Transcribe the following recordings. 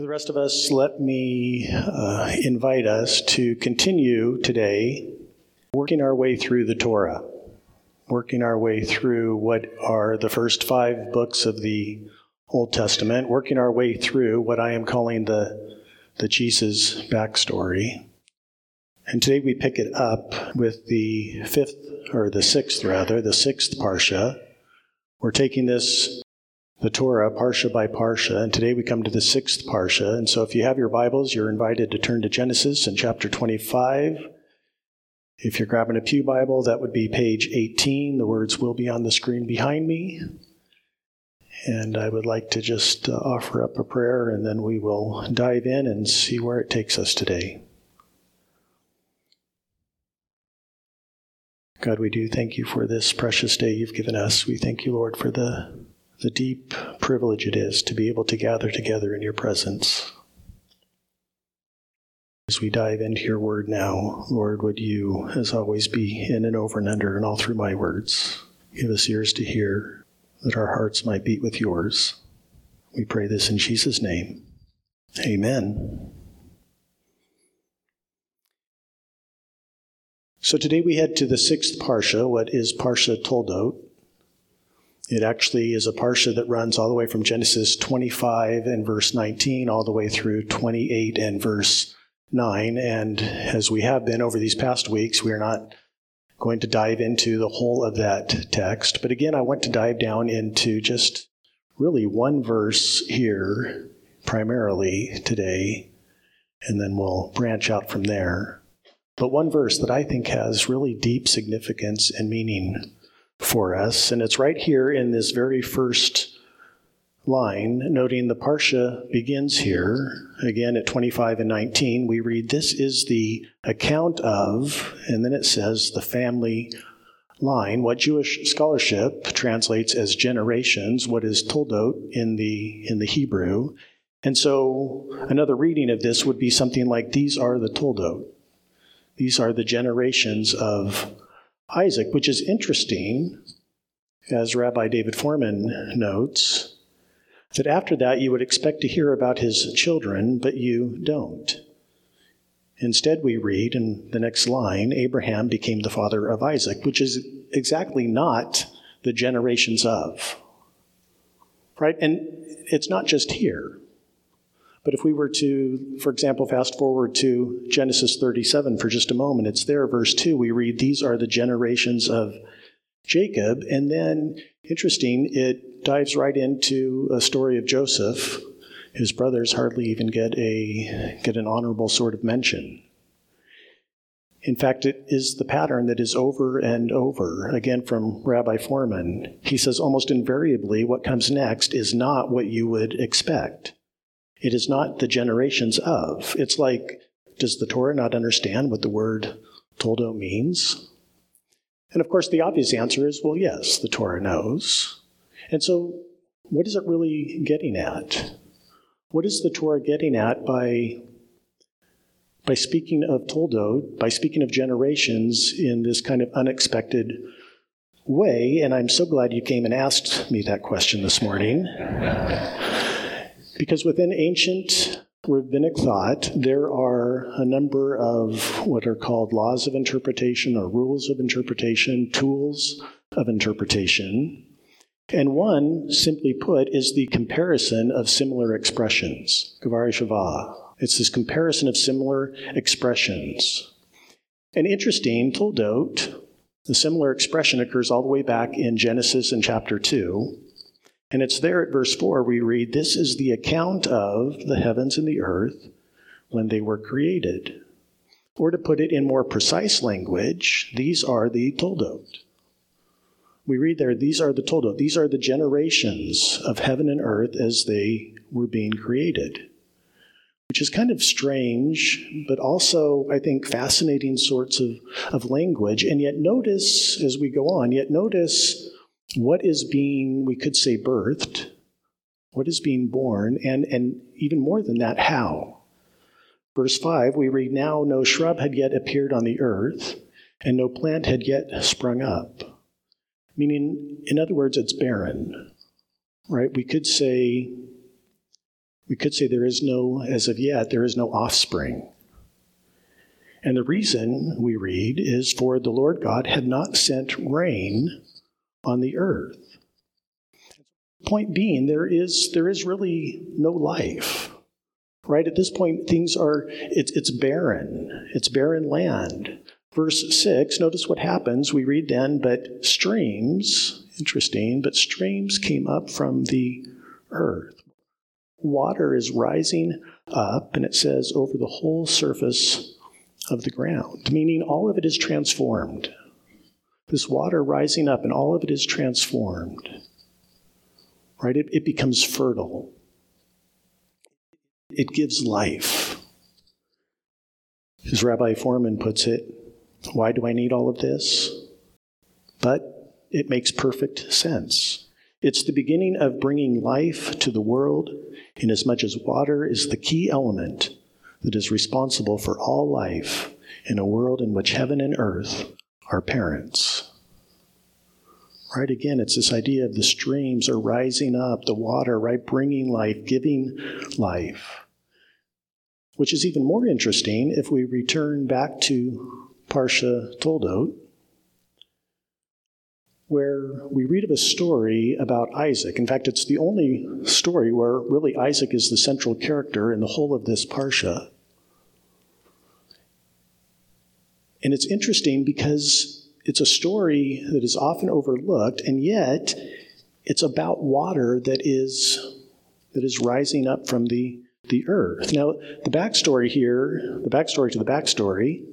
For the rest of us, let me uh, invite us to continue today working our way through the Torah, working our way through what are the first five books of the Old Testament, working our way through what I am calling the, the Jesus backstory. And today we pick it up with the fifth, or the sixth rather, the sixth Parsha. We're taking this the Torah, Parsha by Parsha, and today we come to the sixth Parsha. And so if you have your Bibles, you're invited to turn to Genesis in chapter 25. If you're grabbing a Pew Bible, that would be page 18. The words will be on the screen behind me. And I would like to just uh, offer up a prayer, and then we will dive in and see where it takes us today. God, we do thank you for this precious day you've given us. We thank you, Lord, for the the deep privilege it is to be able to gather together in your presence. As we dive into your word now, Lord, would you, as always, be in and over and under and all through my words? Give us ears to hear, that our hearts might beat with yours. We pray this in Jesus' name. Amen. So today we head to the sixth Parsha, what is Parsha Toldot. It actually is a parsha that runs all the way from Genesis 25 and verse 19 all the way through 28 and verse 9. And as we have been over these past weeks, we are not going to dive into the whole of that text. But again, I want to dive down into just really one verse here, primarily today, and then we'll branch out from there. But one verse that I think has really deep significance and meaning for us. And it's right here in this very first line, noting the Parsha begins here, again at 25 and 19. We read, This is the account of, and then it says, the family line, what Jewish scholarship translates as generations, what is toldot in the, in the Hebrew. And so another reading of this would be something like, These are the toldot. These are the generations of Isaac, which is interesting, as Rabbi David Fohrman notes, that after that you would expect to hear about his children, but you don't. Instead, we read in the next line Abraham became the father of Isaac, which is exactly not the generations of. Right? And it's not just here. But if we were to, for example, fast forward to Genesis 37 for just a moment, it's there, verse 2, we read, These are the generations of Jacob. And then, interesting, it dives right into a story of Joseph. His brothers hardly even get, a, get an honorable sort of mention. In fact, it is the pattern that is over and over, again from Rabbi Fohrman. He says almost invariably what comes next is not what you would expect. It is not the generations of. It's like, does the Torah not understand what the word toldo means? And of course, the obvious answer is, well, yes, the Torah knows. And so, what is it really getting at? What is the Torah getting at by, by speaking of toldot, by speaking of generations in this kind of unexpected way? And I'm so glad you came and asked me that question this morning. Because within ancient rabbinic thought, there are a number of what are called laws of interpretation or rules of interpretation, tools of interpretation. And one, simply put, is the comparison of similar expressions. Gezerah Shavah. It's this comparison of similar expressions. And interesting, Toldot, the similar expression occurs all the way back in Genesis in chapter 2. And it's there at verse 4 we read, This is the account of the heavens and the earth when they were created. Or to put it in more precise language, these are the Toldot. We read there, these are the Toldot. These are the generations of heaven and earth as they were being created. Which is kind of strange, but also, I think, fascinating sorts of, of language. And yet, notice as we go on, yet notice what is being, we could say, birthed, what is being born, and, and even more than that, how. Verse 5, we read, Now no shrub had yet appeared on the earth, and no plant had yet sprung up. Meaning, in other words, it's barren, right? We could say We could say there is no, as of yet, there is no offspring. And the reason we read is for the Lord God had not sent rain on the earth. Point being, there is, there is really no life. Right? At this point, things are, it's, it's barren. It's barren land. Verse 6, notice what happens. We read then, but streams, interesting, but streams came up from the earth. Water is rising up, and it says, over the whole surface of the ground, meaning all of it is transformed. This water rising up, and all of it is transformed. Right? It, it becomes fertile, it gives life. As Rabbi Fohrman puts it, why do I need all of this? But it makes perfect sense. It's the beginning of bringing life to the world, inasmuch as water is the key element that is responsible for all life in a world in which heaven and earth are parents. Right again, it's this idea of the streams are rising up, the water, right, bringing life, giving life. Which is even more interesting if we return back to Parsha Toldot, where we read of a story about Isaac. In fact, it's the only story where really Isaac is the central character in the whole of this Parsha. And it's interesting because it's a story that is often overlooked, and yet it's about water that is, that is rising up from the, the earth. Now, the backstory here, the backstory to the backstory,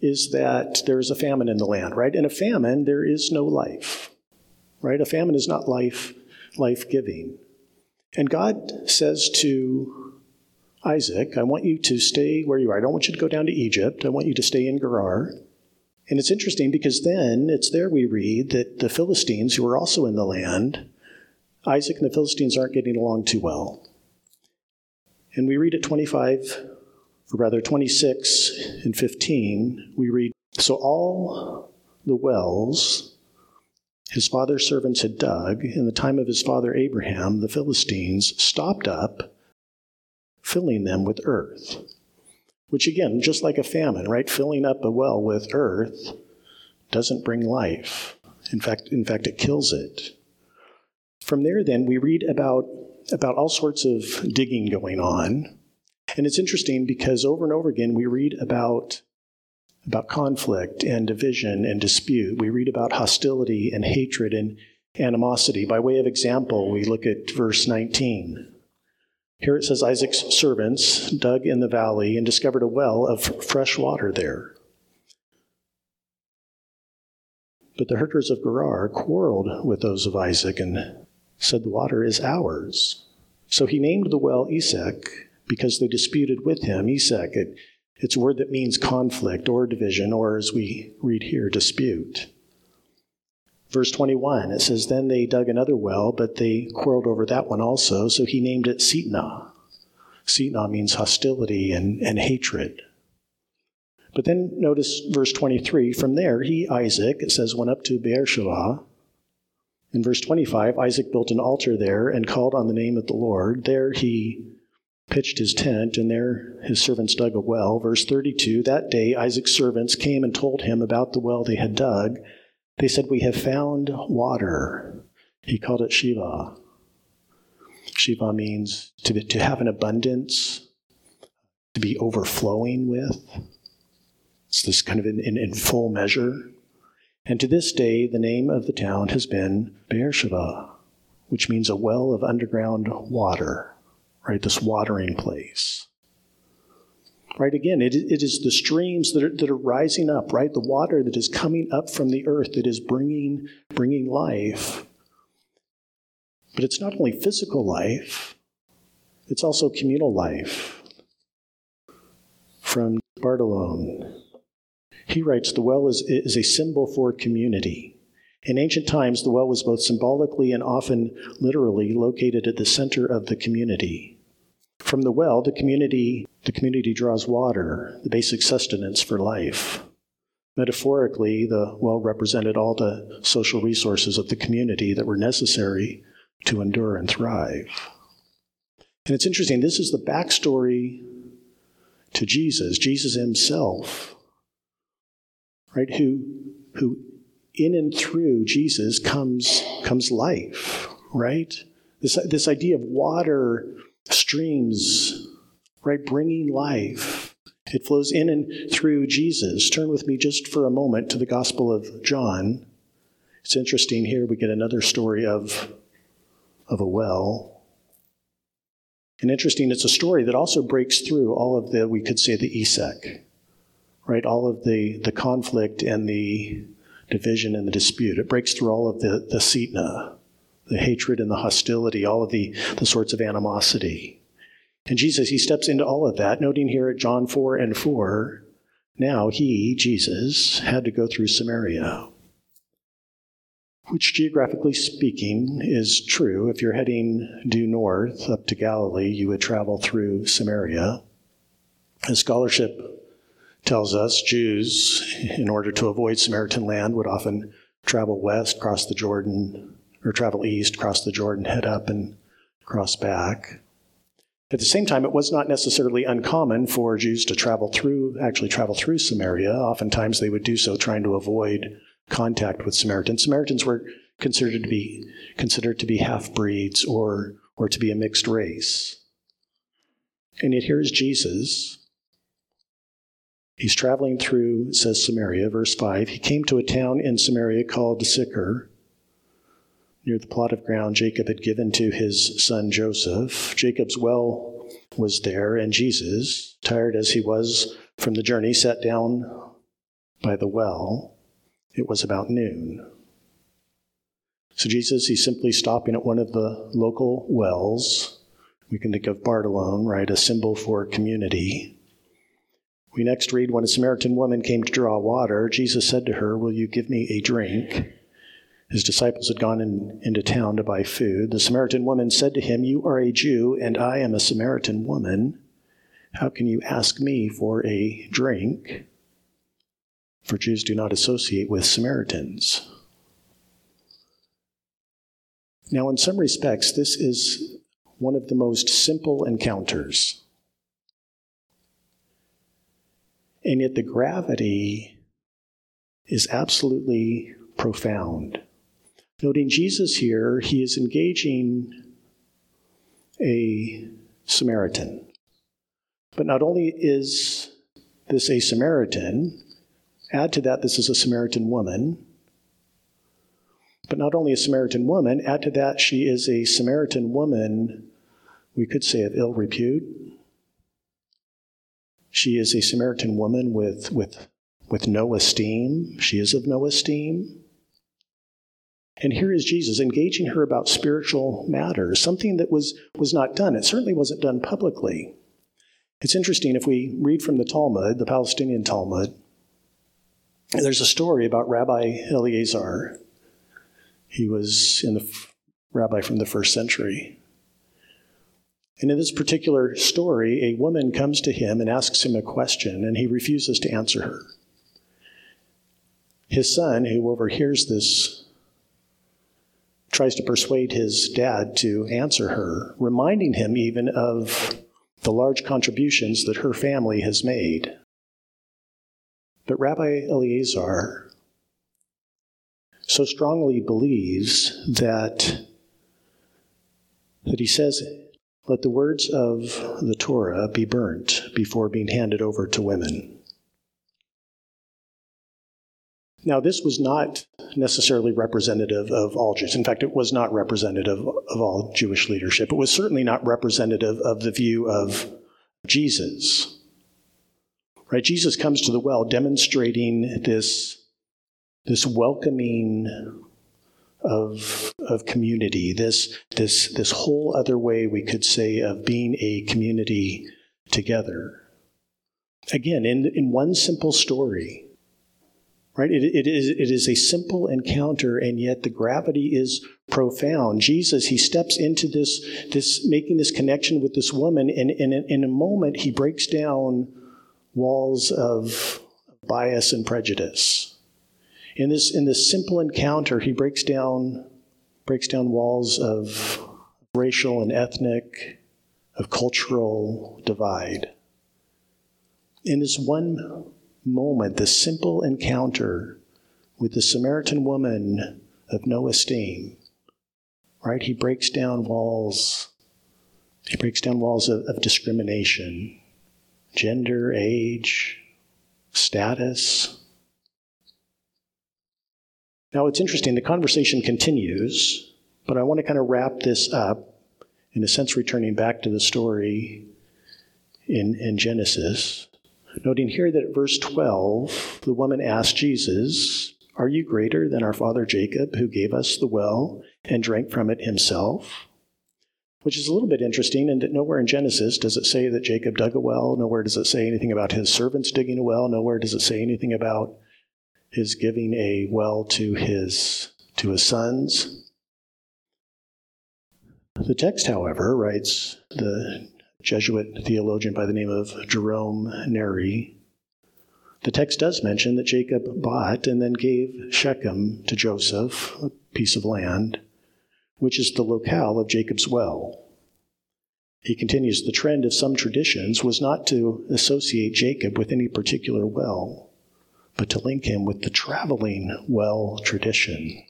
is that there is a famine in the land, right? In a famine, there is no life, right? A famine is not life, life giving. And God says to Isaac, I want you to stay where you are. I don't want you to go down to Egypt. I want you to stay in Gerar. And it's interesting because then it's there we read that the Philistines, who are also in the land, Isaac and the Philistines aren't getting along too well. And we read at 25, or rather 26 and 15, we read So all the wells his father's servants had dug in the time of his father Abraham, the Philistines, stopped up filling them with earth. Which, again, just like a famine, right? Filling up a well with earth doesn't bring life. In fact, in fact, it kills it. From there, then, we read about, about all sorts of digging going on. And it's interesting because over and over again, we read about, about conflict and division and dispute. We read about hostility and hatred and animosity. By way of example, we look at verse 19. Here it says Isaac's servants dug in the valley and discovered a well of fresh water there. But the herders of Gerar quarreled with those of Isaac and said, The water is ours. So he named the well Esek because they disputed with him. Esek, it, it's a word that means conflict or division, or as we read here, dispute. Verse 21, it says, Then they dug another well, but they quarreled over that one also, so he named it Sitnah. Sitnah means hostility and, and hatred. But then notice verse 23. From there, he, Isaac, it says, went up to Beersheba. In verse 25, Isaac built an altar there and called on the name of the Lord. There he pitched his tent, and there his servants dug a well. Verse 32, that day Isaac's servants came and told him about the well they had dug. They said, We have found water. He called it Shiva. Shiva means to, to have an abundance, to be overflowing with. It's this kind of in, in, in full measure. And to this day, the name of the town has been Beersheba, which means a well of underground water, right? This watering place. Right, again, it, it is the streams that are, that are rising up, right? The water that is coming up from the earth that is bringing, bringing life. But it's not only physical life, it's also communal life. From Bartolone, he writes The well is, is a symbol for community. In ancient times, the well was both symbolically and often literally located at the center of the community. From the well, the community, the community draws water, the basic sustenance for life. Metaphorically, the well represented all the social resources of the community that were necessary to endure and thrive. And it's interesting, this is the backstory to Jesus, Jesus himself, right? Who, who in and through Jesus comes, comes life, right? This, this idea of water streams, right, bringing life. It flows in and through Jesus. Turn with me just for a moment to the Gospel of John. It's interesting here we get another story of, of a well. And interesting, it's a story that also breaks through all of the, we could say, the Esek, right? All of the, the conflict and the division and the dispute. It breaks through all of the, the Sitnah, the hatred and the hostility, all of the, the sorts of animosity. And Jesus, he steps into all of that, noting here at John 4 and 4, now he, Jesus, had to go through Samaria. Which, geographically speaking, is true. If you're heading due north up to Galilee, you would travel through Samaria. As scholarship tells us, Jews, in order to avoid Samaritan land, would often travel west, cross the Jordan, or travel east, cross the Jordan, head up, and cross back. At the same time, it was not necessarily uncommon for Jews to travel through, actually travel through Samaria. Oftentimes they would do so trying to avoid contact with Samaritans. Samaritans were considered to be considered to be half breeds or or to be a mixed race. And yet here is Jesus. He's traveling through, says Samaria, verse 5. He came to a town in Samaria called Sychar, near the plot of ground Jacob had given to his son Joseph. Jacob's well was there, and Jesus, tired as he was from the journey, sat down by the well. It was about noon. So Jesus, he's simply stopping at one of the local wells. We can think of Bartolone, right, a symbol for community. We next read when a Samaritan woman came to draw water, Jesus said to her, Will you give me a drink? His disciples had gone in, into town to buy food. The Samaritan woman said to him, You are a Jew, and I am a Samaritan woman. How can you ask me for a drink? For Jews do not associate with Samaritans. Now, in some respects, this is one of the most simple encounters. And yet, the gravity is absolutely profound. Noting Jesus here, he is engaging a Samaritan. But not only is this a Samaritan, add to that, this is a Samaritan woman. But not only a Samaritan woman, add to that, she is a Samaritan woman, we could say of ill repute. She is a Samaritan woman with, with, with no esteem. She is of no esteem. And here is Jesus engaging her about spiritual matters, something that was, was not done. It certainly wasn't done publicly. It's interesting if we read from the Talmud, the Palestinian Talmud, there's a story about Rabbi Eleazar. He was in the rabbi from the first century. And in this particular story, a woman comes to him and asks him a question, and he refuses to answer her. His son, who overhears this, tries to persuade his dad to answer her, reminding him even of the large contributions that her family has made. But Rabbi Eleazar so strongly believes that, that he says, let the words of the Torah be burnt before being handed over to women. Now, this was not necessarily representative of all Jews. In fact, it was not representative of all Jewish leadership. It was certainly not representative of the view of Jesus. Right? Jesus comes to the well demonstrating this, this welcoming of, of community, this, this, this whole other way we could say of being a community together. Again, in, in one simple story, right? It, it, is, it is a simple encounter, and yet the gravity is profound. Jesus, he steps into this, this making this connection with this woman, and, and in a moment, he breaks down walls of bias and prejudice. In this, in this simple encounter, he breaks down, breaks down walls of racial and ethnic of cultural divide. In this one moment, the simple encounter with the Samaritan woman of no esteem, right? He breaks down walls. He breaks down walls of, of discrimination, gender, age, status. Now, it's interesting, the conversation continues, but I want to kind of wrap this up, in a sense, returning back to the story in, in Genesis. Noting here that at verse 12, the woman asked Jesus, Are you greater than our father Jacob, who gave us the well and drank from it himself? Which is a little bit interesting, and that nowhere in Genesis does it say that Jacob dug a well. Nowhere does it say anything about his servants digging a well. Nowhere does it say anything about his giving a well to his to his sons. The text, however, writes the Jesuit theologian by the name of Jerome Neyrey. The text does mention that Jacob bought and then gave Shechem to Joseph, a piece of land, which is the locale of Jacob's well. He continues the trend of some traditions was not to associate Jacob with any particular well, but to link him with the traveling well tradition.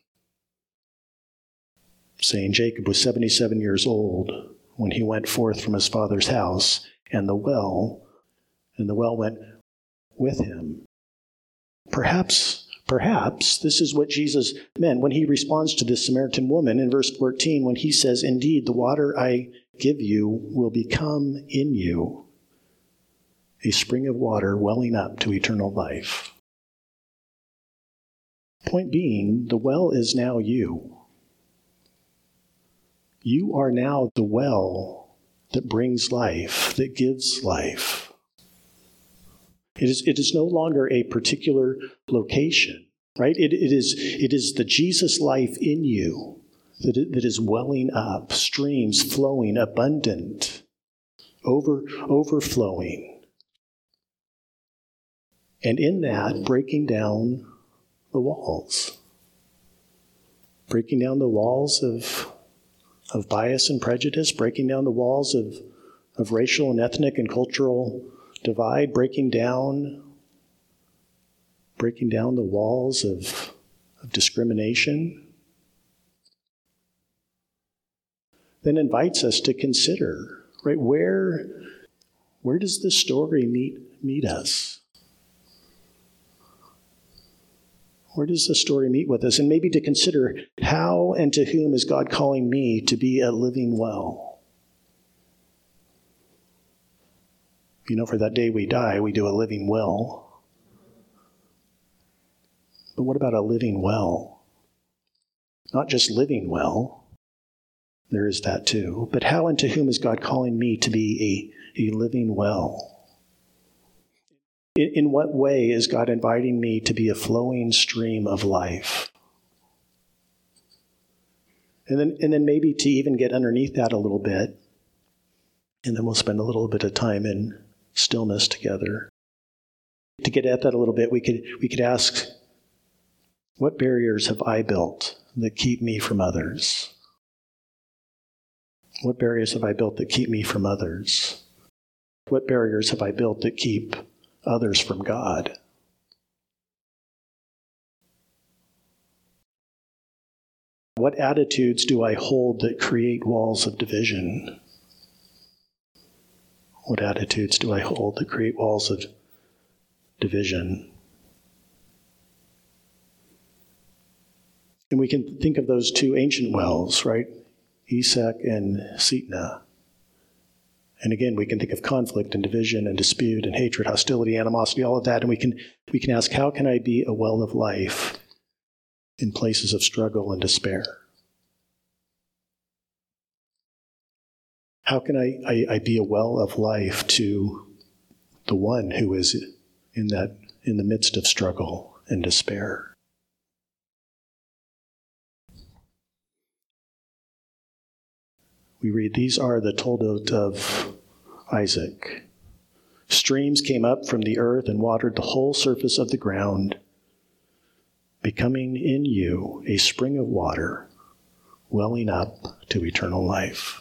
Saying Jacob was 77 years old when he went forth from his father's house, and the well, and the well went with him. Perhaps, perhaps this is what Jesus meant when he responds to this Samaritan woman in verse 14 when he says, Indeed, the water I give you will become in you a spring of water welling up to eternal life. Point being, the well is now you. You are now the well that brings life, that gives life. It is, it is no longer a particular location, right? It, it, is, it is the Jesus life in you that, that is welling up, streams flowing, abundant, over, overflowing. And in that, breaking down the walls. Breaking down the walls of of bias and prejudice, breaking down the walls of, of racial and ethnic and cultural divide, breaking down breaking down the walls of, of discrimination, then invites us to consider, right, where where does this story meet meet us? Where does the story meet with us? And maybe to consider how and to whom is God calling me to be a living well? You know, for that day we die, we do a living well. But what about a living well? Not just living well, there is that too. But how and to whom is God calling me to be a, a living well? In, in what way is God inviting me to be a flowing stream of life? And then, and then maybe to even get underneath that a little bit, and then we'll spend a little bit of time in stillness together. To get at that a little bit, we could, we could ask, what barriers have I built that keep me from others? What barriers have I built that keep me from others? What barriers have I built that keep others from God. What attitudes do I hold that create walls of division? What attitudes do I hold that create walls of division? And we can think of those two ancient wells, right? Esek and Sitnah. And again, we can think of conflict and division and dispute and hatred, hostility, animosity, all of that, and we can we can ask, how can I be a well of life in places of struggle and despair? How can I, I, I be a well of life to the one who is in that in the midst of struggle and despair? We read, These are the toldot of Isaac. Streams came up from the earth and watered the whole surface of the ground, becoming in you a spring of water welling up to eternal life.